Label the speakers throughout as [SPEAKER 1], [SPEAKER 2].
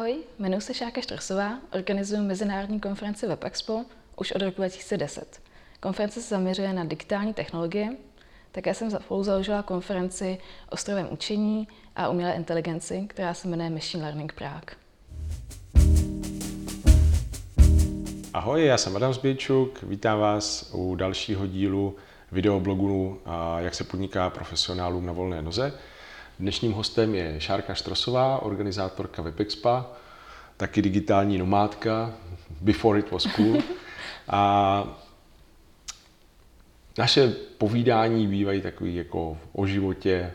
[SPEAKER 1] Ahoj, jmenuji se Šáka Štrosová, organizuji mezinárodní konferenci WebExpo už od roku 2010. Konference se zaměřuje na digitální technologie, také jsem spolu založila konferenci o strojovém učení a umělé inteligenci, která se jmenuje Machine Learning Prague.
[SPEAKER 2] Ahoj, já jsem Adam Zbějčuk, vítám vás u dalšího dílu videoblogu Jak se podniká profesionálům na volné noze. Dnešním hostem je Šárka Štrosová, organizátorka WebExpa, taky digitální nomádka, before it was cool. A naše povídání bývají takový jako o životě,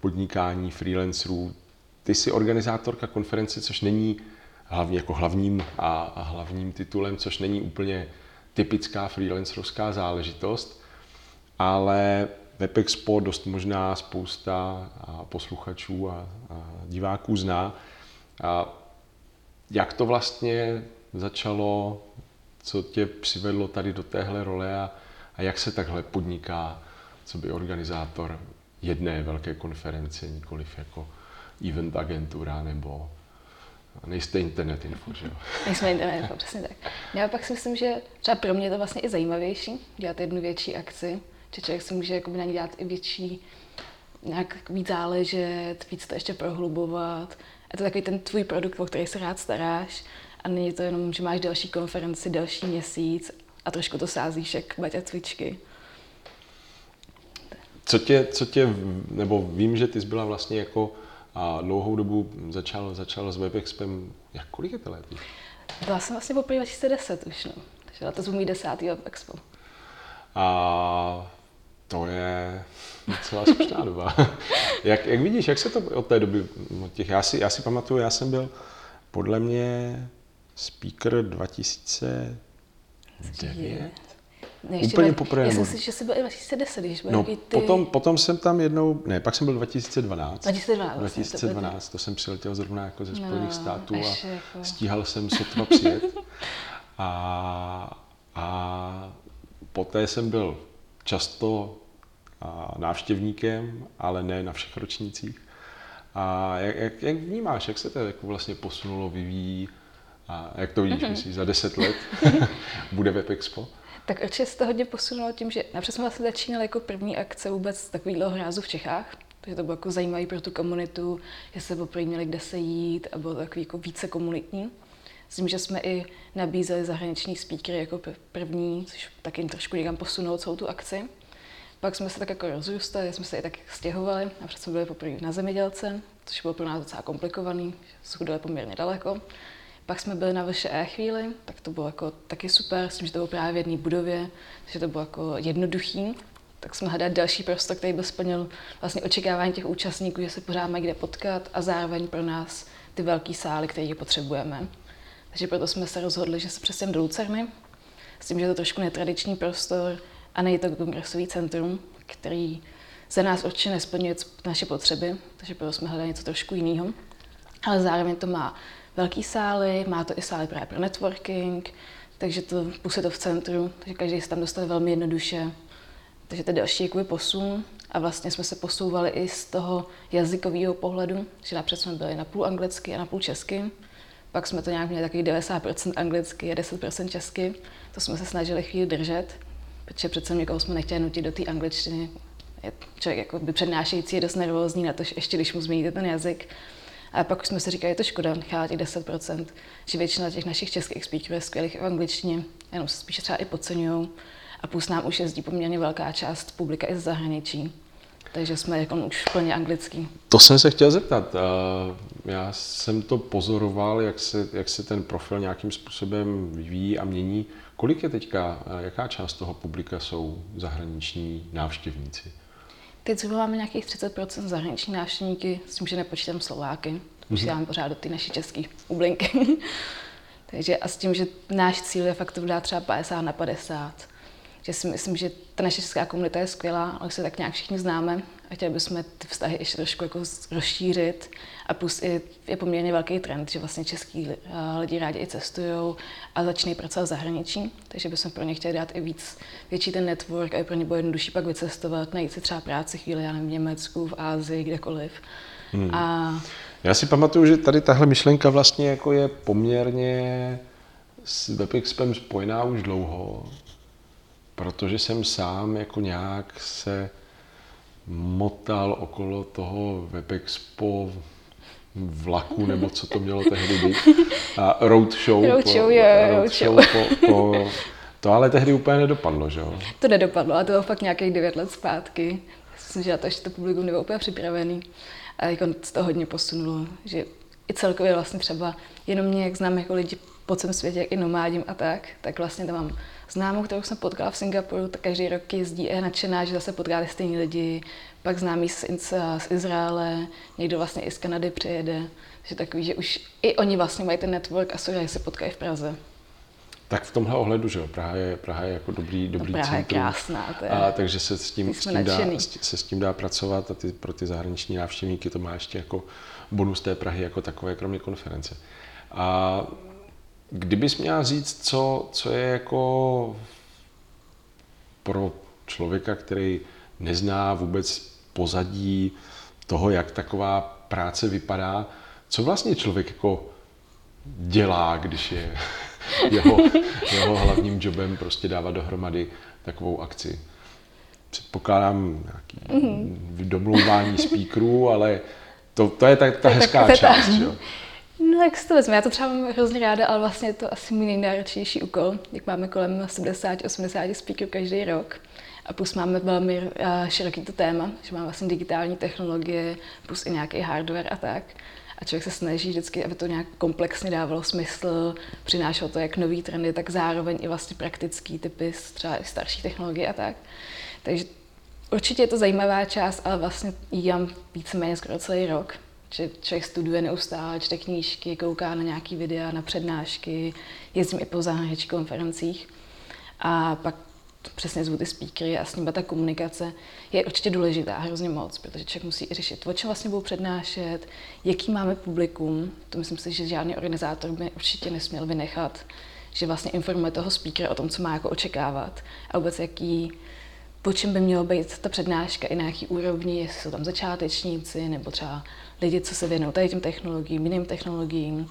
[SPEAKER 2] podnikání freelancerů. Ty jsi organizátorka konference, což není hlavně jako hlavním a, a hlavním titulem, což není úplně typická freelancerovská záležitost, ale WebExpo dost možná spousta posluchačů a, diváků zná. A jak to vlastně začalo, co tě přivedlo tady do téhle role a, a jak se takhle podniká, co by organizátor jedné velké konference, nikoliv jako event agentura nebo nejste internet info, že jo?
[SPEAKER 1] Nejsme internet info, přesně tak. Já pak si myslím, že třeba pro mě je to vlastně i zajímavější, dělat jednu větší akci, že člověk si může na ní dělat i větší, nějak víc záležet, víc to ještě prohlubovat. Je to takový ten tvůj produkt, o který se rád staráš a není to jenom, že máš další konferenci, další měsíc a trošku to sázíš jak baťa cvičky.
[SPEAKER 2] Co tě, co tě, nebo vím, že ty jsi byla vlastně jako a dlouhou dobu začal, začal s WebExpem, jak kolik je to let?
[SPEAKER 1] Byla jsem vlastně poprvé 2010 už, no. Takže to můj desátý WebExpo.
[SPEAKER 2] A to je docela slušná doba. jak, jak vidíš, jak se to od té doby, od těch, já si, já si pamatuju, já jsem byl podle mě speaker 2009. Ne, Úplně poprvé.
[SPEAKER 1] Já jsem si, že jsi byl i 2010, když byl
[SPEAKER 2] no,
[SPEAKER 1] ty...
[SPEAKER 2] potom, potom jsem tam jednou, ne, pak jsem byl 2012.
[SPEAKER 1] 2012.
[SPEAKER 2] 2012, to, to jsem přiletěl zrovna jako ze Spojených no, států a jako... stíhal jsem sotva přijet. A, a poté jsem byl často návštěvníkem, ale ne na všech ročnících. A jak, jak, jak vnímáš, jak se to jako vlastně posunulo, vyvíjí a jak to vidíš, mm-hmm. myslíš, za deset let bude Web Expo?
[SPEAKER 1] Tak určitě se to hodně posunulo tím, že napřed jsme vlastně začínali jako první akce vůbec takovýhle hrázu v Čechách, takže to bylo jako zajímavé pro tu komunitu, že se poprvé měli kde se jít a bylo to takový jako více komunitní. S tím, že jsme i nabízeli zahraniční speakery jako první, což taky trošku někam posunulo celou tu akci. Pak jsme se tak jako rozrůstali, jsme se i tak stěhovali, a jsme byli poprvé na zemědělce, což bylo pro nás docela komplikovaný, schudili poměrně daleko. Pak jsme byli na VŠE chvíli, tak to bylo jako taky super, s tím, že to bylo právě v jedné budově, takže to bylo jako jednoduchý. Tak jsme hledali další prostor, který by splnil vlastně očekávání těch účastníků, že se pořád mají kde potkat a zároveň pro nás ty velké sály, které potřebujeme. Takže proto jsme se rozhodli, že se přestěme do Lucerny, s tím, že je to trošku netradiční prostor a není to kongresový centrum, který za nás určitě nesplňuje naše potřeby, takže proto jsme hledali něco trošku jiného. Ale zároveň to má velký sály, má to i sály právě pro networking, takže to působí to v centru, takže každý se tam dostane velmi jednoduše. Takže to je další jakoby posun a vlastně jsme se posouvali i z toho jazykového pohledu, že napřed jsme byli na půl anglicky a na půl česky. Pak jsme to nějak měli takový 90% anglicky a 10% česky. To jsme se snažili chvíli držet, protože přece někoho jsme nechtěli nutit do té angličtiny. Člověk jako by přednášející je dost nervózní na to, ještě když mu změníte ten jazyk. A pak jsme si říkali, je to škoda nechat těch 10%, že většina těch našich českých speakerů je skvělých v angličtině, jenom se spíše třeba i podceňují. A plus nám už jezdí poměrně velká část publika i z zahraničí. Takže jsme jako už plně anglický.
[SPEAKER 2] To jsem se chtěl zeptat. Já jsem to pozoroval, jak se, jak se ten profil nějakým způsobem vyvíjí a mění. Kolik je teďka, jaká část toho publika jsou zahraniční návštěvníci?
[SPEAKER 1] Teď zhruba máme nějakých 30% zahraniční návštěvníky, s tím, že nepočítám Slováky. Mm-hmm. pořád do ty naší české ublinky. Takže a s tím, že náš cíl je fakt to dát třeba 50 na 50 že si myslím, že ta naše česká komunita je skvělá, ale se tak nějak všichni známe a chtěli bychom ty vztahy ještě trošku jako rozšířit. A plus i je poměrně velký trend, že vlastně český eh, lidi rádi i cestují a začínají pracovat v zahraničí, takže bychom pro ně chtěli dát i víc, větší ten network a je pro ně bylo jednodušší pak vycestovat, najít si třeba práci chvíli, já nevím, v Německu, v Ázii, kdekoliv. Hmm. A
[SPEAKER 2] Já si pamatuju, že tady tahle myšlenka vlastně jako je poměrně s WebExpem spojená už dlouho, protože jsem sám jako nějak se motal okolo toho WebExpo vlaku, nebo co to mělo tehdy být, a roadshow.
[SPEAKER 1] Roadshow,
[SPEAKER 2] po,
[SPEAKER 1] jo,
[SPEAKER 2] roadshow
[SPEAKER 1] roadshow.
[SPEAKER 2] po, po, to ale tehdy úplně nedopadlo, že jo?
[SPEAKER 1] To nedopadlo a to bylo fakt nějakých devět let zpátky. Myslím, že na to ještě to publikum nebylo úplně připravený. A jako to hodně posunulo, že i celkově vlastně třeba jenom mě, jak znám jako lidi po celém světě, jak i nomádím a tak, tak vlastně tam mám známou, kterou jsem potkala v Singapuru, tak každý rok jezdí a je nadšená, že zase potkali stejní lidi, pak známý z, z Izraele, někdo vlastně i z Kanady přijede, že takový, že už i oni vlastně mají ten network a že se potkají v Praze.
[SPEAKER 2] Tak v tomhle ohledu, že jo, Praha je, Praha je jako dobrý, dobrý
[SPEAKER 1] No, Praha je
[SPEAKER 2] centrum.
[SPEAKER 1] krásná, to je.
[SPEAKER 2] A, takže se s tím, s tím, dá, se s tím dá pracovat a ty, pro ty zahraniční návštěvníky to má ještě jako bonus té Prahy jako takové, kromě konference. A kdybys měla říct, co, co je jako pro člověka, který nezná vůbec pozadí toho, jak taková práce vypadá, co vlastně člověk jako dělá, když je jeho, jeho hlavním jobem prostě dávat dohromady takovou akci. Předpokládám nějaký mm-hmm. domlouvání speakerů, ale to, to je ta, ta hezká
[SPEAKER 1] tak-
[SPEAKER 2] část. Jo?
[SPEAKER 1] No, jak si to vezme, já to třeba mám hrozně ráda, ale vlastně je to asi můj nejnáročnější úkol, jak máme kolem 70-80 speakerů každý rok. A plus máme velmi eh, široký to téma, že máme vlastně digitální technologie, plus i nějaký hardware a tak. A člověk se snaží vždycky, aby to nějak komplexně dávalo smysl, přinášelo to jak nový trendy, tak zároveň i vlastně praktický typy z třeba i starší technologie a tak. Takže určitě je to zajímavá část, ale vlastně ji dělám víceméně skoro celý rok. Že člověk studuje neustále, čte knížky, kouká na nějaký videa, na přednášky, jezdím i po zahraničních konferencích. A pak přesně zvu ty speakery a s nimi ta komunikace je určitě důležitá hrozně moc, protože člověk musí i řešit, o čem vlastně budou přednášet, jaký máme publikum. To myslím si, že žádný organizátor by určitě nesměl vynechat, že vlastně informuje toho speakera o tom, co má jako očekávat a vůbec jaký, po čem by mělo být ta přednáška i na jaký úrovni, jestli jsou tam začátečníci nebo třeba lidi, co se věnují tady těm technologiím, jiným technologiím.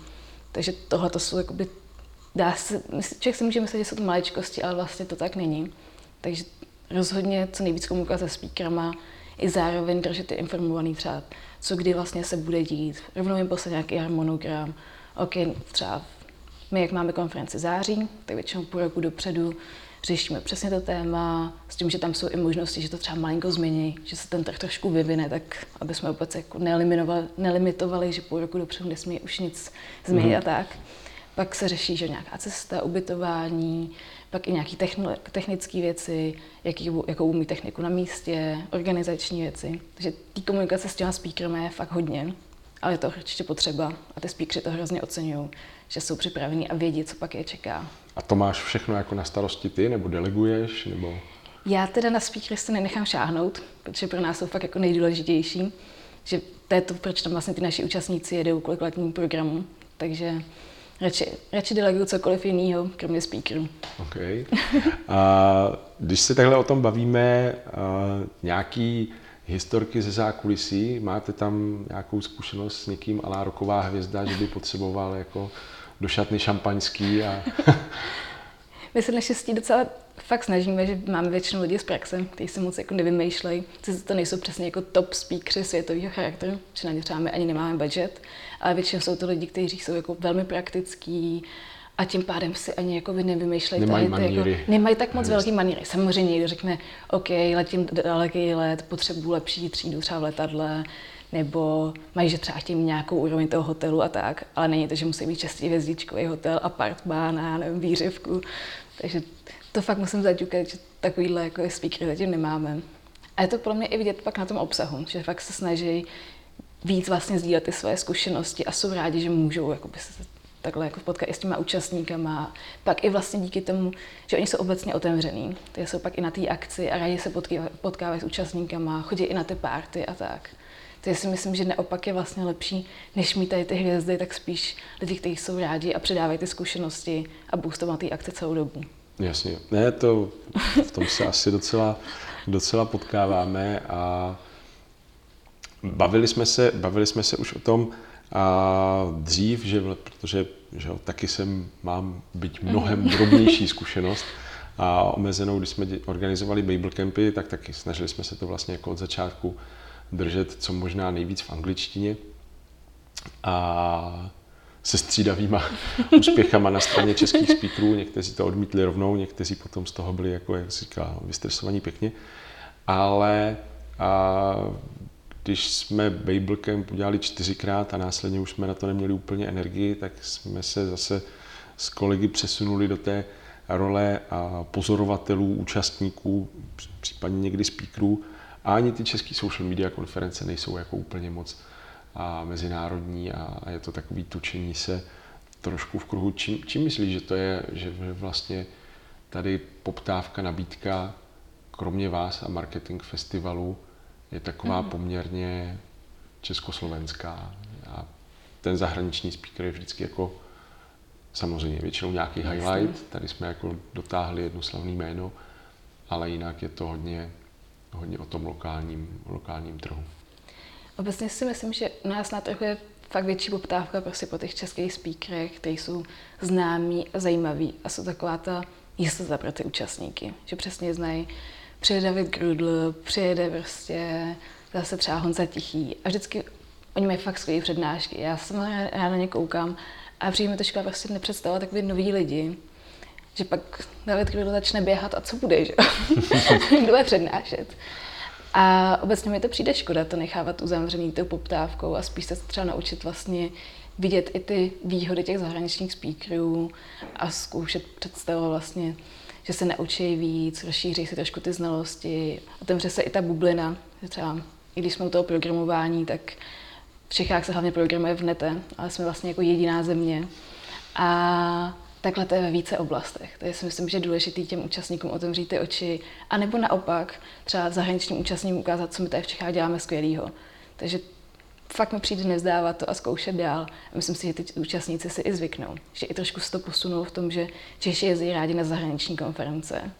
[SPEAKER 1] Takže tohle to jsou jakoby, dá se, člověk si může myslet, že jsou to maličkosti, ale vlastně to tak není. Takže rozhodně co nejvíc komunikovat se speakerama, i zároveň držet ty informovaný třeba, co kdy vlastně se bude dít. Rovnou jim poslat nějaký harmonogram. OK, třeba my, jak máme konferenci září, tak většinou půl roku dopředu řešíme přesně to téma, s tím, že tam jsou i možnosti, že to třeba malinko změní, že se ten trh trošku vyvine, tak aby jsme vůbec jako nelimitovali, že půl roku dopředu nesmí už nic změnit mm-hmm. a tak. Pak se řeší, že nějaká cesta, ubytování, pak i nějaké technické věci, jaký, jakou umí techniku na místě, organizační věci. Takže té komunikace s těma speakerem je fakt hodně, ale je to určitě potřeba a ty speakeři to hrozně oceňují, že jsou připravení a vědí, co pak je čeká.
[SPEAKER 2] A to máš všechno jako na starosti ty, nebo deleguješ, nebo...
[SPEAKER 1] Já teda na speakery se nenechám šáhnout, protože pro nás jsou fakt jako nejdůležitější, že to je to, proč tam vlastně ty naši účastníci jedou kvůli letním programu, takže radši, radši deleguju cokoliv jiného, kromě speakerů.
[SPEAKER 2] Okay. A když se takhle o tom bavíme, nějaký historky ze zákulisí, máte tam nějakou zkušenost s někým alá roková hvězda, že by potřeboval jako do šatny šampaňský a...
[SPEAKER 1] My se naštěstí docela fakt snažíme, že máme většinu lidí z praxe, kteří se moc jako nevymýšlejí. To nejsou přesně jako top speakery světového charakteru, že na ně třeba my ani nemáme budget, ale většinou jsou to lidi, kteří jsou jako velmi praktický, a tím pádem si ani jako by nevymýšlejí.
[SPEAKER 2] Nemají
[SPEAKER 1] tady
[SPEAKER 2] maníry.
[SPEAKER 1] Jako, nemají tak moc velký maníry. Samozřejmě někdo řekne, OK, letím daleký let, potřebuji lepší třídu třeba v letadle, nebo mají, že třeba chtějí nějakou úroveň toho hotelu a tak, ale není to, že musí být častý hvězdičkový hotel, apartmán a nevím, výřivku. Takže to fakt musím zaťukat, že takovýhle jako speakery zatím nemáme. A je to pro mě i vidět pak na tom obsahu, že fakt se snaží víc vlastně sdílet ty svoje zkušenosti a jsou rádi, že můžou se takhle jako potkat i s těma účastníkama. Pak i vlastně díky tomu, že oni jsou obecně otevřený. Ty jsou pak i na té akci a rádi se potkávají s účastníkama, chodí i na ty párty a tak. Takže si myslím, že naopak je vlastně lepší, než mít tady ty hvězdy, tak spíš lidi, kteří jsou rádi a předávají ty zkušenosti a boostovat ty akce celou dobu.
[SPEAKER 2] Jasně. Ne, to v tom se asi docela, docela potkáváme a bavili jsme se, bavili jsme se už o tom, A dřív, že, protože že taky jsem, mám byť mnohem drobnější zkušenost a omezenou, když jsme organizovali Bible Campy, tak taky snažili jsme se to vlastně jako od začátku držet co možná nejvíc v angličtině. A se střídavýma úspěchama na straně českých speakerů. Někteří to odmítli rovnou, někteří potom z toho byli, jako jak se říká, vystresovaní pěkně. Ale a, když jsme Camp udělali čtyřikrát a následně už jsme na to neměli úplně energii, tak jsme se zase s kolegy přesunuli do té role a pozorovatelů, účastníků, případně někdy speakerů. A ani ty české social media konference nejsou jako úplně moc a mezinárodní a, a je to takový tučení se trošku v kruhu. Čím, čím myslíš, že to je, že, vlastně tady poptávka, nabídka, kromě vás a marketing festivalu, je taková mm. poměrně československá a ten zahraniční speaker je vždycky jako samozřejmě většinou nějaký Jasně. highlight, tady jsme jako dotáhli jedno slavné jméno, ale jinak je to hodně, hodně o tom lokálním, lokálním trhu.
[SPEAKER 1] Obecně si myslím, že u nás na trhu je fakt větší poptávka prostě po těch českých speakerech, kteří jsou známí a zajímaví a jsou taková ta jistota pro ty účastníky, že přesně znají, přijede David Grudl, přijede prostě zase třeba Honza Tichý a vždycky oni mají fakt skvělé přednášky. Já jsem ráda na ně koukám a přijde mi to škoda prostě nepředstavovat takový noví lidi, že pak David Grudl začne běhat a co bude, že? Kdo bude přednášet. A obecně mi to přijde škoda to nechávat uzavřený tou poptávkou a spíš se třeba naučit vlastně vidět i ty výhody těch zahraničních speakerů a zkoušet představovat vlastně, že se naučí víc, rozšíří si trošku ty znalosti, otevře se i ta bublina, že třeba i když jsme u toho programování, tak v Čechách se hlavně programuje v nete, ale jsme vlastně jako jediná země. A takhle to je ve více oblastech. Takže si myslím, že je důležité těm účastníkům otevřít ty oči, a nebo naopak třeba zahraničním účastníkům ukázat, co my tady v Čechách děláme skvělého. Takže fakt mi přijde nezdávat to a zkoušet dál. A myslím si, že ty účastníci si i zvyknou. Že i trošku se to posunou v tom, že Češi jezdí rádi na zahraniční konference.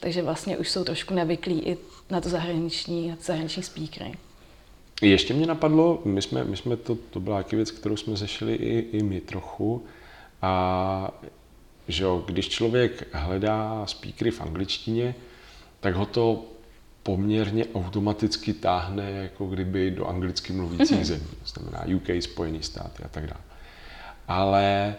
[SPEAKER 1] Takže vlastně už jsou trošku navyklí i na to zahraniční, na to zahraniční speakery.
[SPEAKER 2] Ještě mě napadlo, my jsme, my jsme to, to byla věc, kterou jsme řešili i, i my trochu, a že jo, když člověk hledá speakery v angličtině, tak ho to poměrně automaticky táhne jako kdyby do anglicky mluvících mm-hmm. zemí, to znamená UK, Spojený státy a tak dále. Ale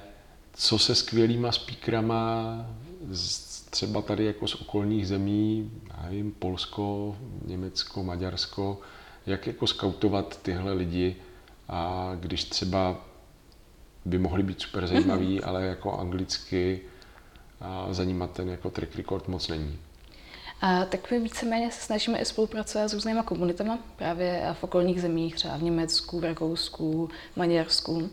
[SPEAKER 2] co se skvělýma speakerama z, třeba tady jako z okolních zemí, nevím, Polsko, Německo, Maďarsko, jak jako skautovat tyhle lidi a když třeba by mohly být super zajímavý, mm-hmm. ale jako anglicky a za nima ten jako track record moc není.
[SPEAKER 1] A tak my víceméně se snažíme i spolupracovat s různýma komunitama, právě v okolních zemích, třeba v Německu, v Rakousku, v Maďarsku.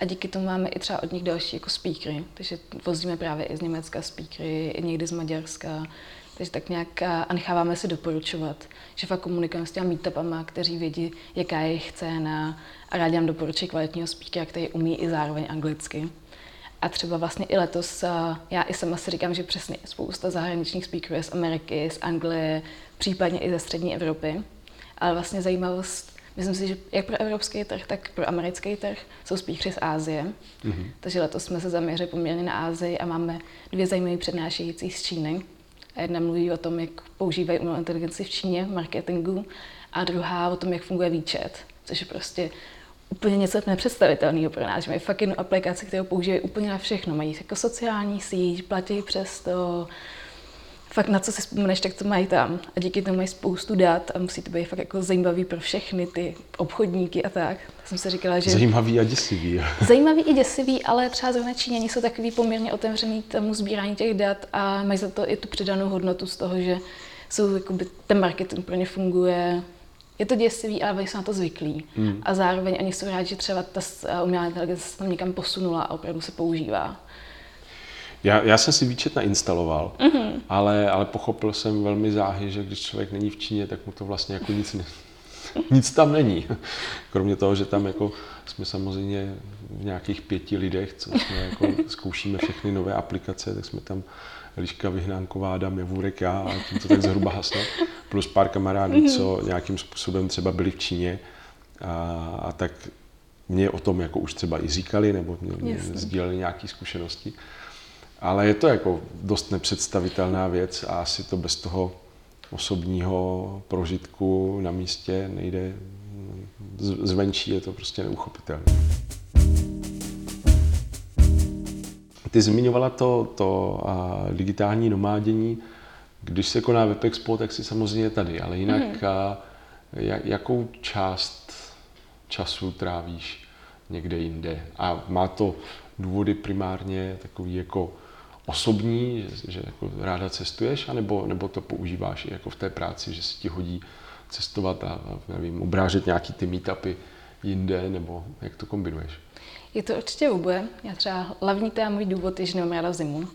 [SPEAKER 1] A díky tomu máme i třeba od nich další jako speakery, takže vozíme právě i z Německa speakery, i někdy z Maďarska, takže tak nějak a necháváme si doporučovat, že fakt komunikujeme s těmi meetupama, kteří vědí, jaká je jejich cena a rádi nám doporučí kvalitního speakera, který umí i zároveň anglicky. A třeba vlastně i letos, já i sama si říkám, že přesně spousta zahraničních speakerů z Ameriky, z Anglie, případně i ze střední Evropy. Ale vlastně zajímavost, myslím si, že jak pro evropský trh, tak pro americký trh jsou speakery z Ázie. Mm-hmm. Takže letos jsme se zaměřili poměrně na Ázii a máme dvě zajímavé přednášející z Číny. A jedna mluví o tom, jak používají umělou inteligenci v Číně v marketingu a druhá o tom, jak funguje výčet, což je prostě úplně něco nepředstavitelného pro nás. Že mají fakt jednu aplikaci, kterou používají úplně na všechno. Mají jako sociální síť, platí přes to, fakt na co si vzpomeneš, tak to mají tam. A díky tomu mají spoustu dat a musí to být fakt jako zajímavý pro všechny ty obchodníky a tak. tak jsem si říkala, že...
[SPEAKER 2] Zajímavý a děsivý.
[SPEAKER 1] Zajímavý i děsivý, ale třeba zrovna Číňani jsou takový poměrně otevřený tomu sbírání těch dat a mají za to i tu přidanou hodnotu z toho, že jsou, jakoby, ten marketing pro ně funguje je to děsivý, ale jsou na to zvyklí. Hmm. A zároveň oni jsou rádi, že třeba ta umělá inteligence se tam někam posunula a opravdu se používá.
[SPEAKER 2] Já, já jsem si výčet nainstaloval, mm-hmm. ale, ale pochopil jsem velmi záhy, že když člověk není v Číně, tak mu to vlastně jako nic, ne, nic tam není. Kromě toho, že tam jako jsme samozřejmě v nějakých pěti lidech, co jsme jako zkoušíme všechny nové aplikace, tak jsme tam Eliška Vyhnánková, Adam Javůrek, já a tím to tak zhruba hasne, plus pár kamarádů, co nějakým způsobem třeba byli v Číně a, a tak mě o tom jako už třeba i říkali, nebo mě, mě sdíleli nějaké zkušenosti. Ale je to jako dost nepředstavitelná věc a asi to bez toho osobního prožitku na místě nejde. Zvenčí je to prostě neuchopitelné. Ty zmiňovala to, to a, digitální nomádění. Když se koná Web Expo, tak si samozřejmě tady, ale jinak mm. a, ja- jakou část času trávíš někde jinde? A má to důvody primárně takový jako osobní, že, že jako ráda cestuješ, anebo, nebo to používáš i jako v té práci, že se ti hodí cestovat a, nevím, obrážet nějaký ty meetupy jinde, nebo jak to kombinuješ?
[SPEAKER 1] Je to určitě oboje. Já třeba hlavní téma můj důvod je, že nemám ráda zimu.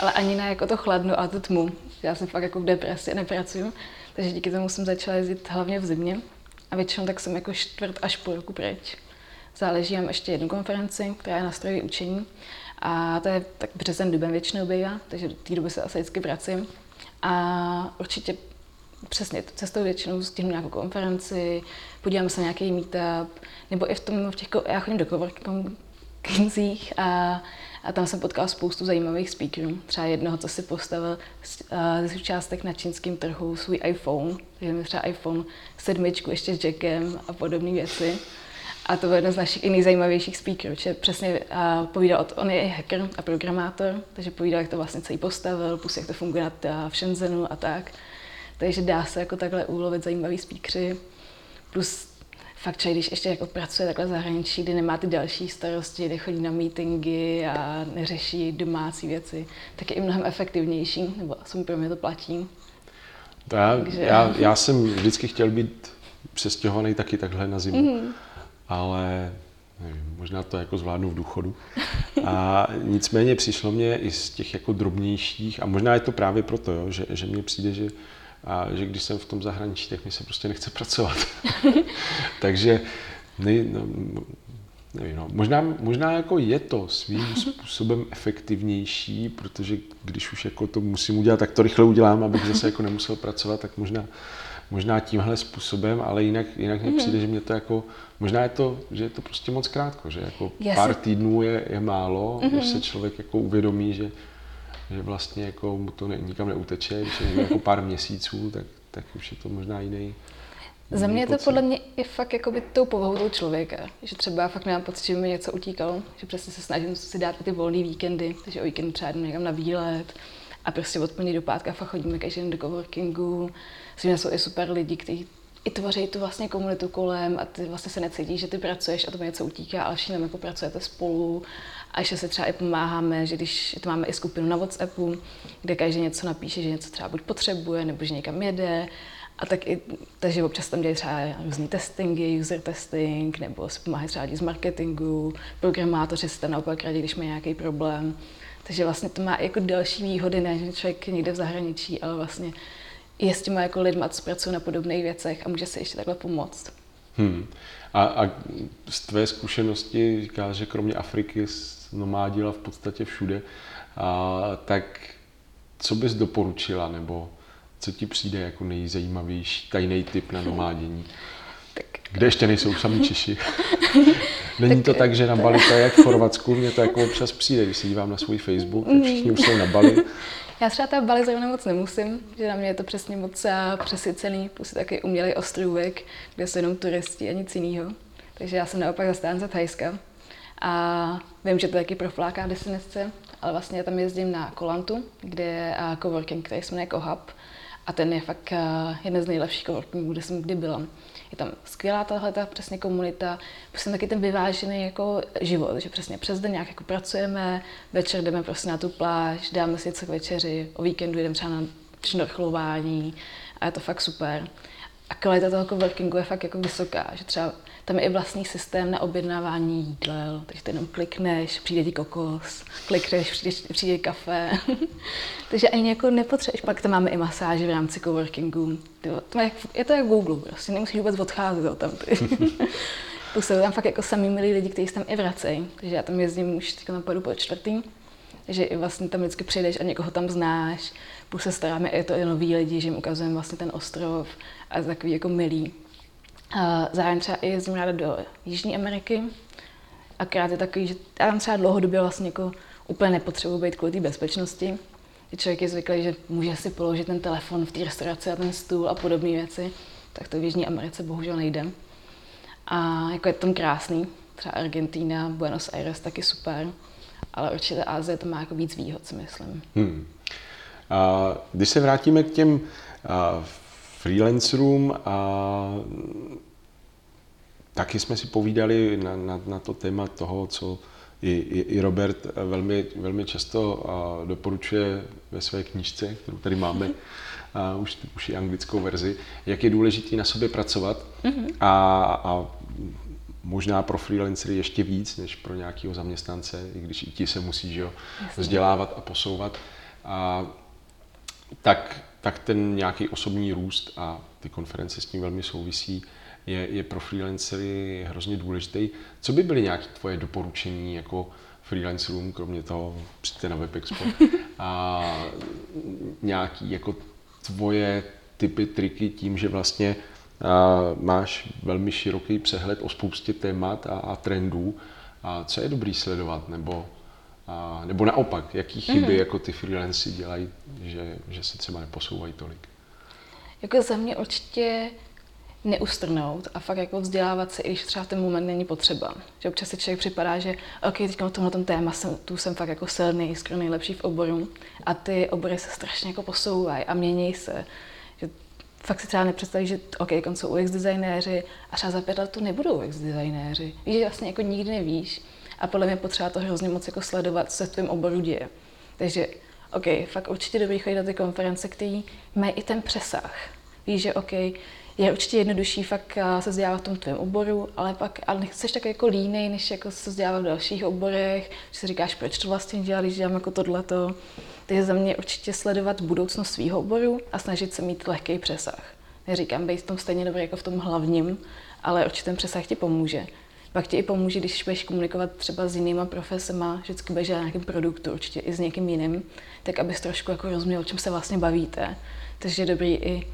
[SPEAKER 1] Ale ani ne jako to chladno a tu tmu. Já jsem fakt jako v depresi a nepracuju. Takže díky tomu jsem začala jezdit hlavně v zimě. A většinou tak jsem jako čtvrt až půl roku pryč. Záleží, mám ještě jednu konferenci, která je na učení. A to je tak březen, duben většinou bývá, takže do té doby se asi vždycky vracím. A určitě přesně cestou většinou stihnu nějakou konferenci, podívám se na nějaký meetup, nebo i v tom, v těch, já chodím do coworkingzích a, a tam jsem potkala spoustu zajímavých speakerů. Třeba jednoho, co si postavil a, ze součástek na čínském trhu svůj iPhone, takže mi třeba iPhone sedmičku ještě s jackem a podobné věci. A to byl jeden z našich i nejzajímavějších speakerů, že přesně a, povídal, o to, on je i hacker a programátor, takže povídal, jak to vlastně celý postavil, plus jak to funguje na v Shenzhenu a tak. Takže dá se jako takhle úlovit zajímavý speakeři. Plus fakt, že když ještě jako pracuje takhle v zahraničí, kdy nemá ty další starosti, kdy chodí na meetingy a neřeší domácí věci, tak je i mnohem efektivnější, nebo aspoň pro mě to platí.
[SPEAKER 2] To já,
[SPEAKER 1] Takže-
[SPEAKER 2] já, já jsem vždycky chtěl být přestěhovaný taky takhle na zimu, mm. Ale nevím, možná to jako zvládnu v důchodu. A nicméně přišlo mě i z těch jako drobnějších, a možná je to právě proto, jo, že, že mně přijde, že, a, že když jsem v tom zahraničí, tak mi se prostě nechce pracovat. Takže nej, no, nevím, no, možná, možná jako je to svým způsobem efektivnější, protože když už jako to musím udělat, tak to rychle udělám, abych zase jako nemusel pracovat, tak možná, možná tímhle způsobem, ale jinak, jinak
[SPEAKER 1] Mhm.
[SPEAKER 2] mi přijde, že mě to jako, možná je to, že je to prostě moc krátko, že jako
[SPEAKER 1] Já
[SPEAKER 2] pár
[SPEAKER 1] si-
[SPEAKER 2] týdnů je, je málo,
[SPEAKER 1] Mhm.
[SPEAKER 2] než se člověk jako uvědomí, že, že vlastně jako mu to ne, nikam neuteče, když je jako pár měsíců, tak, tak už je to možná jiný.
[SPEAKER 1] Za mě je to podle mě i fakt jakoby tou povahou toho člověka, že třeba fakt nemám pocit, že by mi něco utíkalo, že přesně se snažím si dát ty volné víkendy, takže o víkendu třeba jdu někam na výlet a prostě od pondělí do pátka fakt chodíme každý den do coworkingu, s tím jsou i super lidi, kteří i tvoří tu vlastně komunitu kolem a ty vlastně se necítíš, že ty pracuješ a to něco utíká, ale všichni jako pracujete spolu. A ještě se třeba i pomáháme, že když to máme i skupinu na WhatsAppu, kde každý něco napíše, že něco třeba buď potřebuje, nebo že někam jede, a tak i, takže občas tam dělají třeba různý testingy, user testing, nebo se pomáhají třeba lidi z marketingu, programátoři se tam naopak radí, když mají nějaký problém. Takže vlastně to má jako další výhody, ne, že člověk někde v zahraničí, ale vlastně je s těma jako lidma, co pracují na podobných věcech a může si ještě takhle pomoct.
[SPEAKER 2] Hmm. A, a z tvé zkušenosti říkáš, že kromě Afriky nomádila v podstatě všude, a, tak co bys doporučila, nebo co ti přijde jako nejzajímavější tajný tip na nomádění?
[SPEAKER 1] Tak
[SPEAKER 2] Kde ještě nejsou sami Češi? Není to tak, že na Bali to je jak v Chorvatsku, mně to jako občas přijde, když se dívám na svůj Facebook, tak všichni už jsou na Bali.
[SPEAKER 1] Já třeba ta Bali zrovna moc nemusím, že na mě je to přesně moc a, přesycený, plus je taky umělý ostrůvek, kde jsou jenom turisti a nic jiného. Takže já jsem naopak zastánce Thajska. A vím, že to je taky profláká destinace, ale vlastně já tam jezdím na Kolantu, kde je a, coworking, který se jmenuje Cohub. A ten je fakt a, jeden z nejlepších coworkingů, kde jsem kdy byla. Je tam skvělá tahle ta přesně komunita, prostě taky ten vyvážený jako život, že přesně přes den nějak jako pracujeme, večer jdeme prostě na tu pláž, dáme si něco k večeři, o víkendu jdeme třeba na šnorchlování a je to fakt super. A kvalita toho coworkingu je fakt jako vysoká, že třeba tam je i vlastní systém na objednávání jídel, takže ty jenom klikneš, přijde ti kokos, klikneš, přijde, přijde kafe. takže ani jako nepotřebuješ, pak tam máme i masáže v rámci coworkingu. To je, je to jak Google, prostě nemusíš vůbec odcházet od tam. Plus jsou tam fakt jako samý milí lidi, kteří se tam i vracejí. Takže já tam jezdím už teď napadu po čtvrtý. Takže vlastně tam vždycky přijdeš a někoho tam znáš. Plus se staráme i to i noví lidi, že jim ukazujeme vlastně ten ostrov a to takový jako milý. Zároveň třeba i jezdím ráda do Jižní Ameriky. Akorát je takový, že já tam třeba dlouhodobě vlastně jako úplně nepotřebuji být kvůli té bezpečnosti. Že člověk je zvyklý, že může si položit ten telefon v té restauraci a ten stůl a podobné věci. Tak to v Jižní Americe bohužel nejde. A jako je tam krásný, třeba Argentina, Buenos Aires taky super, ale určitě Asie to má jako víc výhod, si myslím.
[SPEAKER 2] Hmm. A když se vrátíme k těm a, freelancerům, a, taky jsme si povídali na, na, na to téma toho, co i, i, i Robert velmi, velmi často doporučuje ve své knížce, kterou tady máme, a už, už i anglickou verzi, jak je důležité na sobě pracovat mm-hmm. a, a možná pro freelancery ještě víc než pro nějakého zaměstnance, i když i ti se musí že jo, vzdělávat a posouvat. A, tak, tak ten nějaký osobní růst a ty konference s tím velmi souvisí, je, je pro freelancery hrozně důležitý. Co by byly nějaké tvoje doporučení jako freelancerům, kromě toho přijďte na WebExpo, a nějaký jako tvoje typy, triky tím, že vlastně a máš velmi široký přehled o spoustě témat a, a trendů. A co je dobrý sledovat, nebo, a, nebo naopak, jaký chyby mm. jako ty freelanci dělají, že, že se třeba neposouvají tolik?
[SPEAKER 1] Jako za mě určitě neustrnout a fakt jako vzdělávat se, i když třeba v ten moment není potřeba. Že občas si člověk připadá, že ok, teď na tomhle téma jsem, tu jsem fakt jako silný, skoro nejlepší v oboru a ty obory se strašně jako posouvají a mění se. Že fakt si třeba nepředstaví, že ok, jsou UX designéři a třeba za pět let to nebudou UX designéři. Víš, že vlastně jako nikdy nevíš a podle mě potřeba to hrozně moc jako sledovat, co se v tvém oboru děje. Takže OK, fakt určitě dobrý chodit na ty konference, které mají i ten přesah. Víš, že OK, je určitě jednodušší fakt eh, se vzdělávat v tom tvém oboru, ale pak ale nechceš tak jako línej, než jako se vzdělávat v dalších oborech, že si říkáš, proč to vlastně dělám, když dělám jako tohleto. Takže za mě určitě sledovat budoucnost svého oboru a snažit se mít lehký přesah. Neříkám být v tom stejně dobrý jako v tom hlavním, ale určitě ten přesah ti pomůže. Pak ti i pomůže, když budeš komunikovat třeba s jinýma profesema, vždycky budeš na nějakém produktu, určitě i s někým jiným, tak abys trošku jako rozuměl, o čem se vlastně bavíte. Takže je dobrý i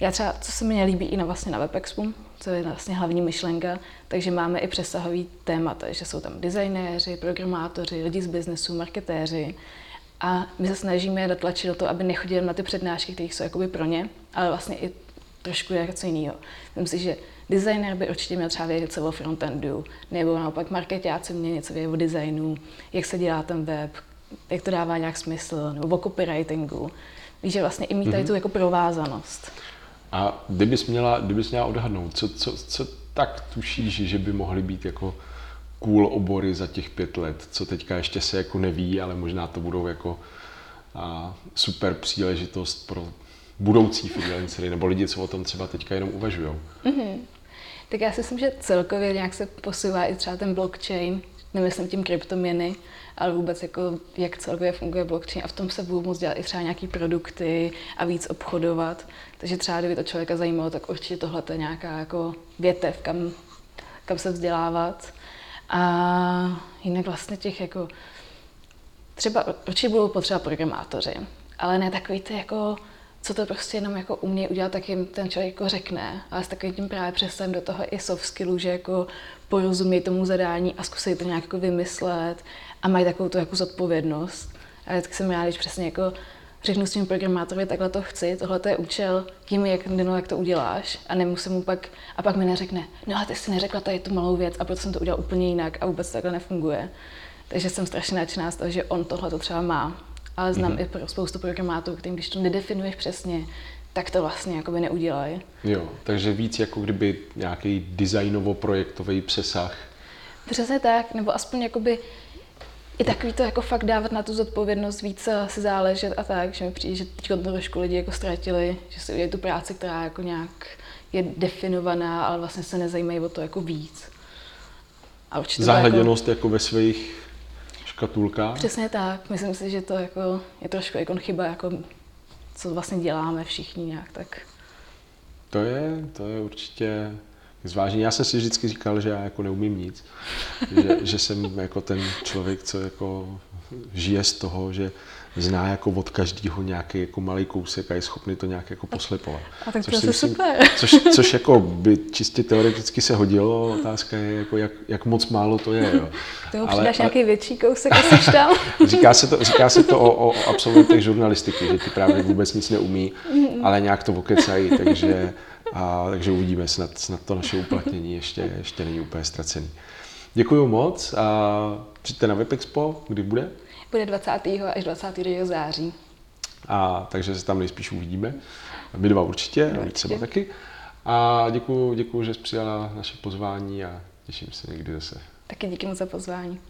[SPEAKER 1] já třeba, co se mi nelíbí i na, vlastně na WebExpu, co je vlastně hlavní myšlenka, takže máme i přesahový témata, že jsou tam designéři, programátoři, lidi z biznesu, marketéři a my se snažíme je dotlačit do toho, aby nechodili na ty přednášky, které jsou jakoby pro ně, ale vlastně i trošku něco jiného. Myslím si, že designer by určitě měl třeba vědět co o frontendu, nebo naopak marketáci měl něco vědět o designu, jak se dělá ten web, jak to dává nějak smysl, nebo o copywritingu. Víš, že vlastně i mít tady mm-hmm. tu jako provázanost.
[SPEAKER 2] A kdybys měla, kdybys měla odhadnout, co, co, co tak tušíš, že by mohly být jako cool obory za těch pět let, co teďka ještě se jako neví, ale možná to budou jako a, super příležitost pro budoucí freelancery nebo lidi, co o tom třeba teďka jenom uvažují. Mm-hmm.
[SPEAKER 1] Tak já si myslím, že celkově nějak se posouvá i třeba ten blockchain, nemyslím tím kryptoměny, ale vůbec jako jak celkově funguje blockchain a v tom se budou moct dělat i třeba nějaký produkty a víc obchodovat. Takže třeba kdyby to člověka zajímalo, tak určitě tohle je nějaká jako větev, kam, kam se vzdělávat. A jinak vlastně těch jako, třeba určitě budou potřeba programátoři, ale ne takový ty jako, co to prostě jenom jako umějí udělat, tak jim ten člověk jako řekne, ale s takovým tím právě přesem do toho i soft skillu, že jako porozumí tomu zadání a zkusí to nějak jako vymyslet a mají takovou tu jako zodpovědnost. A vždycky jsem ráda, když přesně jako řeknu svým programátorovi, takhle to chci, tohle je účel, jim jak, no, jak to uděláš a nemusím mu pak, a pak mi neřekne, no a ty jsi neřekla tady tu malou věc a proto jsem to udělal úplně jinak a vůbec to takhle nefunguje. Takže jsem strašně nadšená z toho, že on tohle to třeba má. Ale znám mm-hmm. i pro spoustu programátorů, kterým když to nedefinuješ přesně, tak to vlastně jakoby neudělají.
[SPEAKER 2] Jo, takže víc jako kdyby nějaký designovo-projektový přesah.
[SPEAKER 1] Přesně tak, nebo aspoň jakoby i takový to jako fakt dávat na tu zodpovědnost víc si záležet a tak, že mi přijde, že teď to trošku lidi jako ztratili, že si udělají tu práci, která jako nějak je definovaná, ale vlastně se nezajímají o to jako víc.
[SPEAKER 2] A Zahleděnost jako... jako ve svých škatulkách?
[SPEAKER 1] Přesně tak. Myslím si, že to jako je trošku jako chyba, jako co vlastně děláme všichni nějak tak.
[SPEAKER 2] To je, to je určitě zvážení. Já jsem si vždycky říkal, že já jako neumím nic, že, že jsem jako ten člověk, co jako žije z toho, že zná jako od každého nějaký jako malý kousek a je schopný to nějak jako poslepovat.
[SPEAKER 1] A tak to
[SPEAKER 2] Což si
[SPEAKER 1] je super.
[SPEAKER 2] Což, což jako by čistě teoreticky se hodilo, otázka je, jako jak, jak moc málo to je. Jo.
[SPEAKER 1] Toho přidáš nějaký větší kousek a jsi tam.
[SPEAKER 2] Říká se to, říká se to o, o, o absolventech žurnalistiky, že ti právě vůbec nic neumí, ale nějak to okecají, takže, a, takže uvidíme, snad, snad to naše uplatnění ještě, ještě není úplně ztracený. Děkuji moc a přijďte na WebExpo, kdy bude?
[SPEAKER 1] Bude 20. až 22. září.
[SPEAKER 2] A takže se tam nejspíš uvidíme. My dva určitě, a třeba taky. A děkuji, děkuji, že jsi přijala naše pozvání a těším se někdy zase.
[SPEAKER 1] Taky díky moc za pozvání.